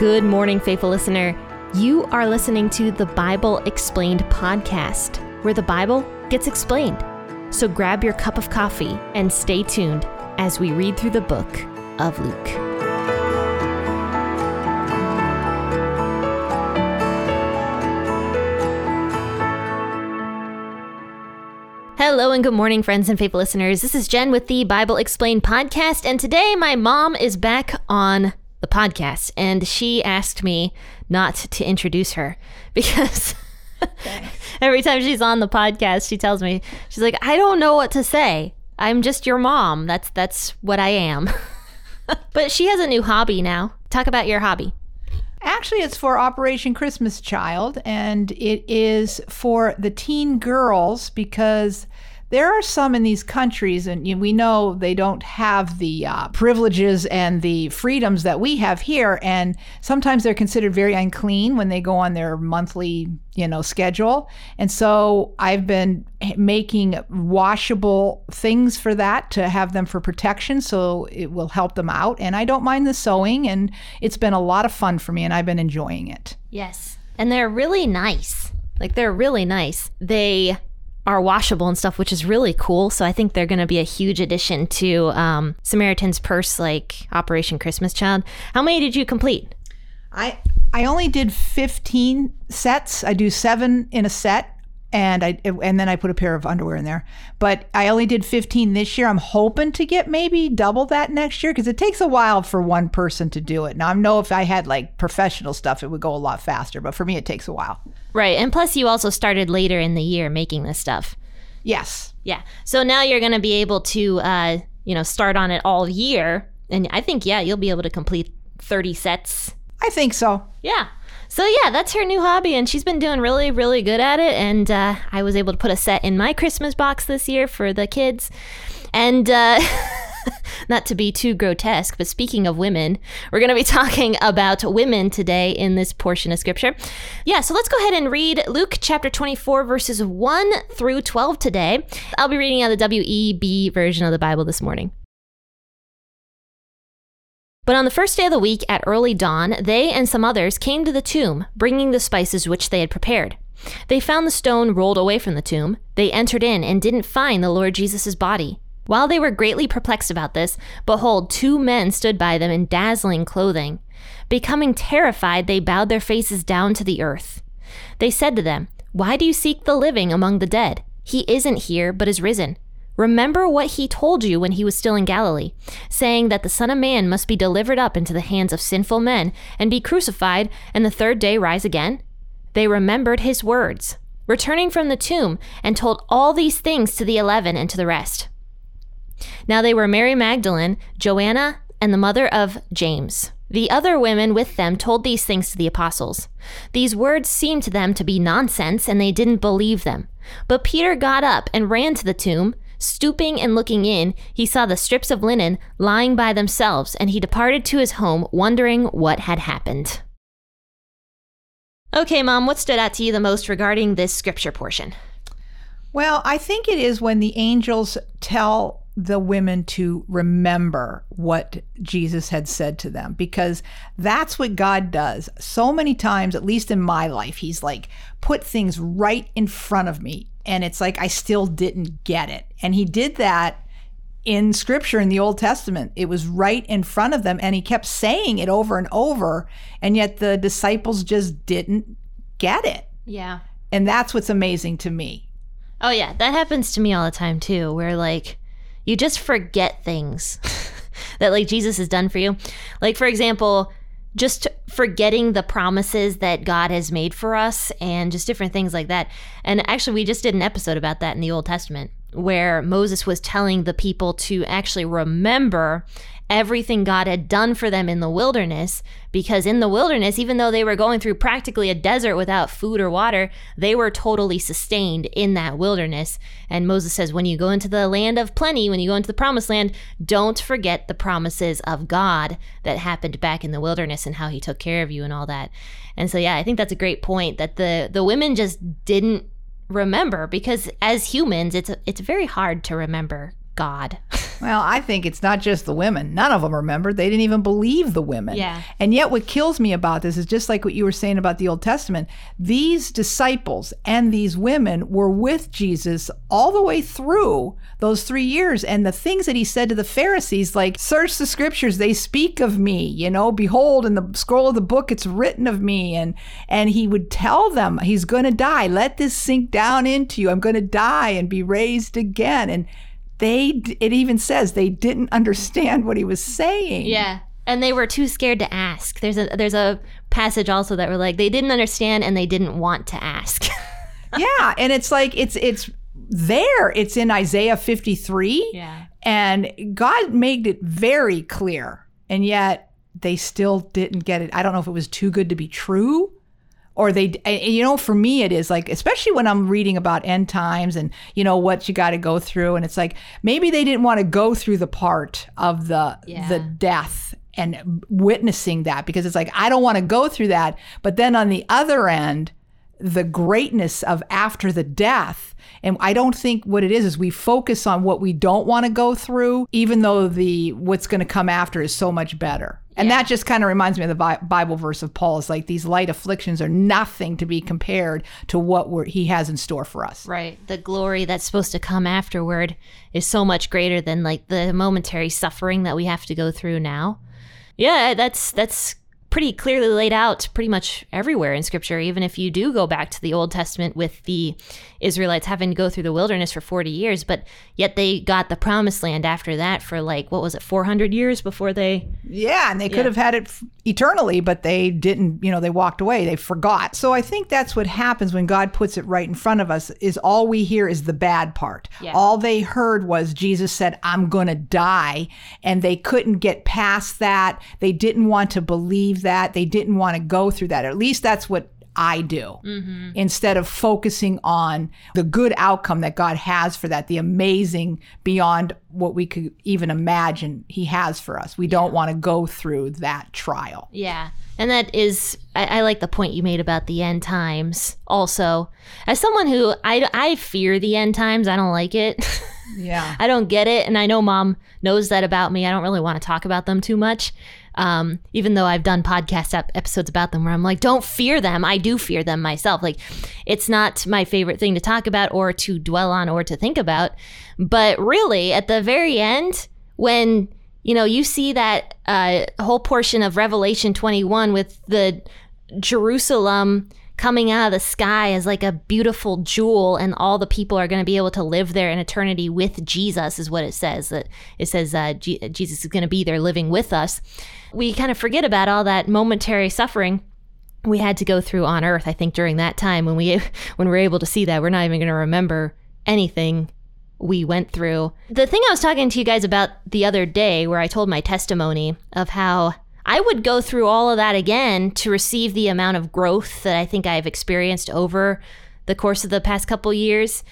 Good morning, faithful listener. You are listening to the Bible Explained podcast, where the Bible gets explained. So grab your cup of coffee and stay tuned as we read through the book of Luke. Hello and good morning, friends and faithful listeners. This is Jen with the Bible Explained podcast, and today my mom is back on the podcast, and she asked me not to introduce her because every time she's on the podcast, she tells me she's like, "I don't know what to say. I'm just your mom. That's that's what I am." but she has a new hobby now. Talk about your hobby. Actually, it's for Operation Christmas Child, and it is for the teen girls because there are some in these countries, and we know they don't have the uh, privileges and the freedoms that we have here, and sometimes they're considered very unclean when they go on their monthly, you know, schedule. And so I've been making washable things for that to have them for protection, so it will help them out. And I don't mind the sewing, and it's been a lot of fun for me, and I've been enjoying it. Yes, and they're really nice. Like they're really nice. They are washable and stuff, which is really cool. So I think they're going to be a huge addition to um, Samaritan's Purse, like Operation Christmas Child. How many did you complete? I I only did 15 sets. I do seven in a set, and I and then I put a pair of underwear in there. But I only did 15 this year. I'm hoping to get maybe double that next year because it takes a while for one person to do it. Now I know if I had like professional stuff, it would go a lot faster. But for me, it takes a while. Right, and plus you also started later in the year making this stuff. Yes. Yeah. So now you're going to be able to, uh, you know, start on it all year, and I think yeah, you'll be able to complete 30 sets. I think so. Yeah. So yeah, that's her new hobby, and she's been doing really, really good at it. And uh, I was able to put a set in my Christmas box this year for the kids, and. Uh, not to be too grotesque, but speaking of women, we're going to be talking about women today in this portion of scripture. Yeah, so let's go ahead and read Luke chapter 24, verses 1 through 12 today. I'll be reading out the WEB version of the Bible this morning. But on the first day of the week at early dawn, they and some others came to the tomb, bringing the spices which they had prepared. They found the stone rolled away from the tomb. They entered in and didn't find the Lord Jesus' body. While they were greatly perplexed about this, behold, two men stood by them in dazzling clothing. Becoming terrified, they bowed their faces down to the earth. They said to them, Why do you seek the living among the dead? He isn't here, but is risen. Remember what he told you when he was still in Galilee, saying that the Son of Man must be delivered up into the hands of sinful men and be crucified, and the third day rise again? They remembered his words, returning from the tomb, and told all these things to the eleven and to the rest. Now they were Mary Magdalene, Joanna, and the mother of James. The other women with them told these things to the apostles. These words seemed to them to be nonsense, and they didn't believe them. But Peter got up and ran to the tomb. Stooping and looking in, he saw the strips of linen lying by themselves, and he departed to his home, wondering what had happened. Okay, Mom, what stood out to you the most regarding this scripture portion? Well, I think it is when the angels tell the women to remember what Jesus had said to them because that's what God does. So many times, at least in my life, He's like put things right in front of me. And it's like I still didn't get it. And He did that in scripture in the Old Testament. It was right in front of them. And He kept saying it over and over. And yet the disciples just didn't get it. Yeah. And that's what's amazing to me. Oh, yeah. That happens to me all the time, too, where like, you just forget things that like Jesus has done for you. Like for example, just forgetting the promises that God has made for us and just different things like that. And actually we just did an episode about that in the Old Testament where Moses was telling the people to actually remember everything God had done for them in the wilderness. Because in the wilderness, even though they were going through practically a desert without food or water, they were totally sustained in that wilderness. And Moses says, when you go into the land of plenty, when you go into the promised land, don't forget the promises of God that happened back in the wilderness and how he took care of you and all that. And so, yeah, I think that's a great point that the, the women just didn't remember because as humans, it's, it's very hard to remember God. Well, I think it's not just the women. None of them remembered. They didn't even believe the women. Yeah. And yet, what kills me about this is just like what you were saying about the Old Testament. These disciples and these women were with Jesus all the way through those three years. And the things that he said to the Pharisees, like, search the scriptures, they speak of me, you know, behold, in the scroll of the book, it's written of me. And, and he would tell them, he's going to die. Let this sink down into you. I'm going to die and be raised again. And they it even says they didn't understand what he was saying. Yeah. And they were too scared to ask. There's a there's a passage also that were like they didn't understand and they didn't want to ask. yeah, and it's like it's it's there. It's in Isaiah 53. Yeah. And God made it very clear. And yet they still didn't get it. I don't know if it was too good to be true or they you know for me it is like especially when i'm reading about end times and you know what you got to go through and it's like maybe they didn't want to go through the part of the Yeah. the death and witnessing that because it's like i don't want to go through that but then on the other end the greatness of after the death and i don't think what it is is we focus on what we don't want to go through even though the what's going to come after is so much better and Yeah. that just kind of reminds me of the bible verse of paul is like these light afflictions are nothing to be compared to what we're, he has in store for us Right. The glory that's supposed to come afterward is so much greater than like the momentary suffering that we have to go through now. Yeah, that's that's pretty clearly laid out pretty much everywhere in scripture even if you do go back to the Old Testament with the Israelites having to go through the wilderness for 40 years, but yet they got the promised land after that for like what was it 400 years before they Yeah, and they could Yeah. have had it f- eternally, but they didn't, you know, they walked away, they forgot. So I think that's what happens when God puts it right in front of us is all we hear is the bad part. Yeah. All they heard was Jesus said, "I'm going to die," and they couldn't get past that. They didn't want to believe that. They didn't want to go through that. At least that's what I do. Mm-hmm. Instead of focusing on the good outcome that God has for that, the amazing beyond what we could even imagine He has for us. We don't want to go through that trial. Yeah. And that is, I, I like the point you made about the end times also. As someone who, I, I fear the end times, I don't like it. Yeah. I don't get it. And I know mom knows that about me. I don't really want to talk about them too much. Um, even though I've done podcast ep- episodes about them where I'm like, don't fear them. I do fear them myself. Like, it's not my favorite thing to talk about or to dwell on or to think about. But really, at the very end, when you know you see that uh, whole portion of Revelation 21 with the Jerusalem coming out of the sky as like a beautiful jewel and all the people are going to be able to live there in eternity with jesus is what it says that it says uh, Je- jesus is going to be there living with us we kind of forget about all that momentary suffering we had to go through on earth i think during that time when we when we're able to see that we're not even going to remember anything we went through. The thing I was talking to you guys about the other day, where I told my testimony of how I would go through all of that again to receive the amount of growth that I think I've experienced over the course of the past couple years.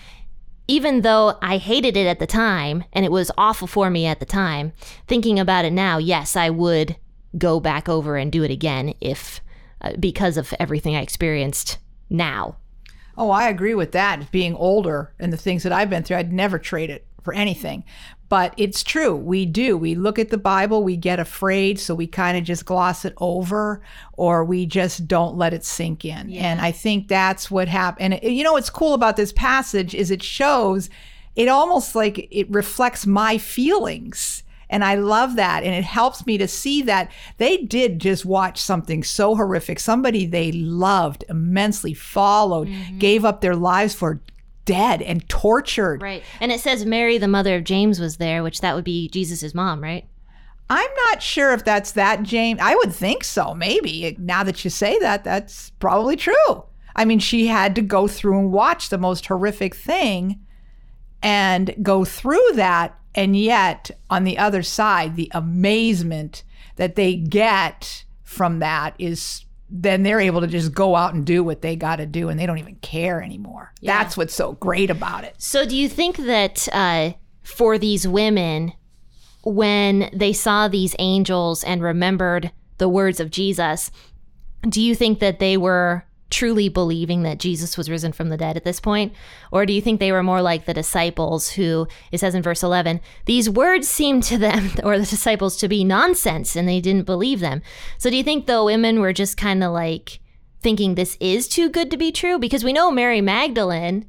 Even though I hated it at the time and it was awful for me at the time, thinking about it now, yes, I would go back over and do it again if uh, because of everything I experienced now. Oh, I agree with that. Being older and the things that I've been through, I'd never trade it for anything. But it's true. We do. We look at the Bible, we get afraid, so we kind of just gloss it over or we just don't let it sink in. And I think that's what happened. And you know what's cool about this passage is it shows it almost like it reflects my feelings. And I love that. And it helps me to see that they did just watch something so horrific. Somebody they loved immensely, followed, mm-hmm. gave up their lives for dead and tortured. Right. And it says Mary, the mother of James, was there, which that would be Jesus' mom, right? I'm not sure if that's that, James. I would think so, maybe. Now that you say that, that's probably true. I mean, she had to go through and watch the most horrific thing and go through that. And yet, on the other side, the amazement that they get from that is then they're able to just go out and do what they got to do and they don't even care anymore. Yeah. That's what's so great about it. So, do you think that uh, for these women, when they saw these angels and remembered the words of Jesus, do you think that they were truly believing that Jesus was risen from the dead at this point? Or do you think they were more like the disciples who, it says in verse 11, these words seemed to them, or the disciples, to be nonsense and they didn't believe them? So do you think the women were just kind of like thinking this is too good to be true? Because we know Mary Magdalene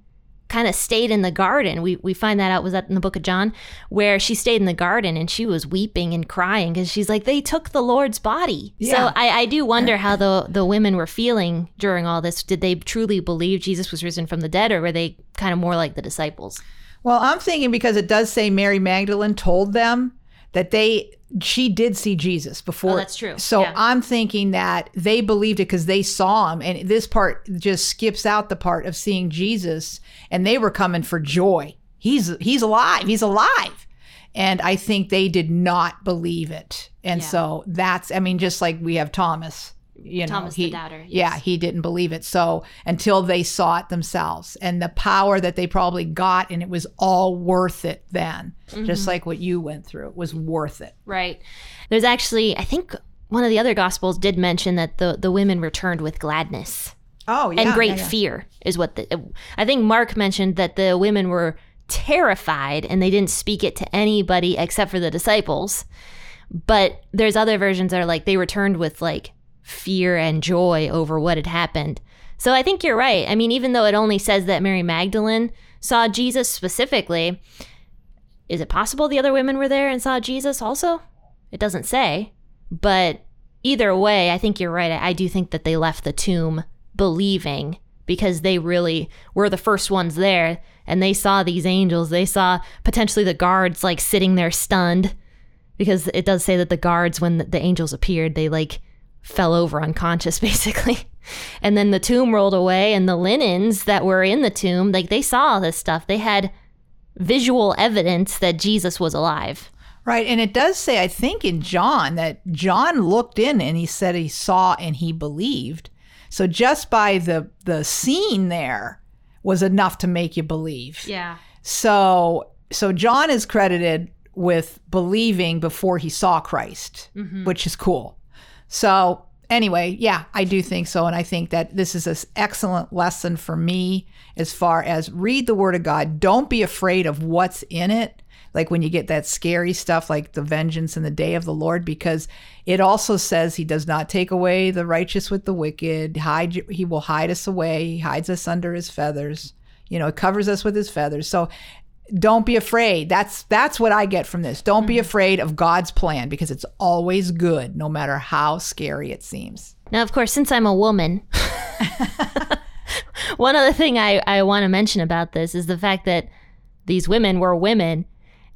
kind of stayed in the garden. We we find that out was that in the book of John where she stayed in the garden and she was weeping and crying because she's like they took the Lord's body. Yeah. So I, I do wonder how the the women were feeling during all this. Did they truly believe Jesus was risen from the dead, or were they kind of more like the disciples? Well, I'm thinking because it does say Mary Magdalene told them that they she did see Jesus before. Oh, that's true. So Yeah. I'm thinking that they believed it because they saw him, and this part just skips out the part of seeing Jesus, and they were coming for joy. He's he's alive. He's alive. And I think they did not believe it. And Yeah. so that's I mean, just like we have Thomas, you know, Thomas the he, doubter, Yeah, he didn't believe it. So until they saw it themselves and the power that they probably got, and it was all worth it then, Mm-hmm. just like what you went through, it was worth it. Right. There's actually, I think one of the other gospels did mention that the the women returned with gladness. Oh, yeah. and great yeah, yeah. fear is what the I think Mark mentioned that the women were terrified and they didn't speak it to anybody except for the disciples. But there's other versions that are like they returned with like fear and joy over what had happened. So I think you're right. I mean, even though it only says that Mary Magdalene saw Jesus specifically, is it possible the other women were there and saw Jesus also? It doesn't say. But either way, I think you're right. I do think that they left the tomb believing because they really were the first ones there and they saw these angels. They saw potentially the guards like sitting there stunned because it does say that the guards, when the angels appeared, they like fell over unconscious basically. And then the tomb rolled away and the linens that were in the tomb, like they saw all this stuff. They had visual evidence that Jesus was alive. Right. And it does say, I think, in John that John looked in and he said he saw and he believed. So just by the the scene there was enough to make you believe. Yeah. So so John is credited with believing before he saw Christ, mm-hmm. which is cool. So anyway, yeah, I do think so and I think that this is an excellent lesson for me as far as read the word of God. Don't be afraid of what's in it. Like when you get that scary stuff like the vengeance in the day of the Lord because it also says he does not take away the righteous with the wicked. Hide he will hide us away. He hides us under his feathers. You know, it covers us with his feathers. So don't be afraid. That's that's what I get from this. Don't be mm-hmm. afraid of God's plan because it's always good, no matter how scary it seems. Now, of course, since I'm a woman, one other thing I, I want to mention about this is the fact that these women were women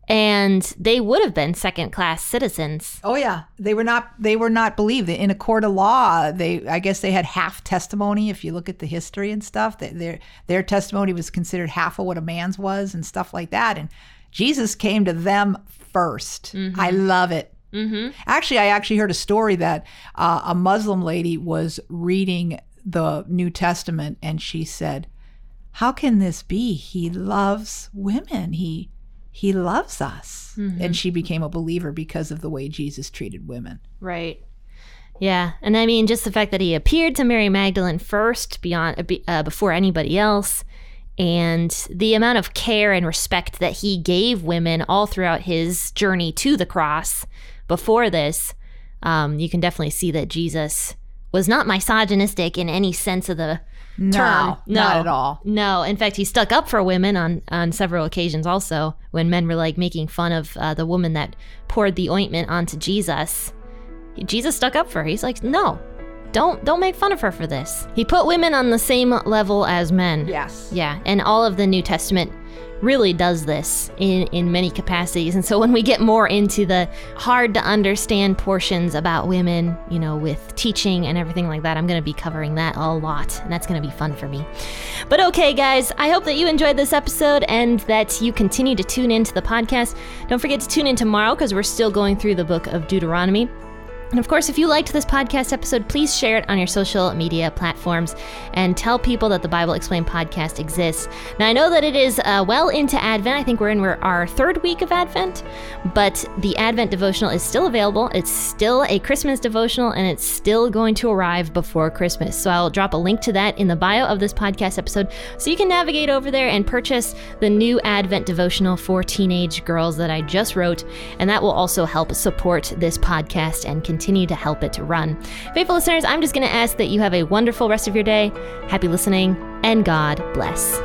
and they would have been second class citizens. Oh yeah, they were not they were not believed in a court of law. They I guess they had half testimony. If you look at the history and stuff, that their their testimony was considered half of what a man's was and stuff like that. And Jesus came to them 1st I love it. Mm-hmm. Actually, I actually heard a story that uh, a Muslim lady was reading the New Testament and she said, "How can this be? He loves women. He he loves us." And she became a believer because of the way Jesus treated women. Right. Yeah, and I mean, just the fact that he appeared to Mary Magdalene first, beyond uh, before anybody else, and the amount of care and respect that he gave women all throughout his journey to the cross. Before this, um, you can definitely see that Jesus was not misogynistic in any sense of the No, term. not at all. No, in fact, he stuck up for women on on several occasions. Also, when men were like making fun of uh, the woman that poured the ointment onto Jesus, Jesus stuck up for her. He's like, no, don't don't make fun of her for this. He put women on the same level as men. Yes. Yeah, and all of the New Testament really does this in in many capacities. And so when we get more into the hard to understand portions about women, you know, with teaching and everything like that, I'm going to be covering that a lot, and that's going to be fun for me. But okay, guys, I hope that you enjoyed this episode and that you continue to tune into the podcast. Don't forget to tune in tomorrow because we're still going through the book of Deuteronomy. And of course, if you liked this podcast episode, please share it on your social media platforms and tell people that the Bible Explained podcast exists. Now, I know that it is uh, well into Advent. I think we're in our third week of Advent, But the Advent devotional is still available. It's still a Christmas devotional and it's still going to arrive before Christmas. So I'll drop a link to that in the bio of this podcast episode so you can navigate over there and purchase the new Advent devotional for teenage girls that I just wrote. And that will also help support this podcast and continue to help it to run. Faithful listeners, I'm just going to ask that you have a wonderful rest of your day. Happy listening and God bless.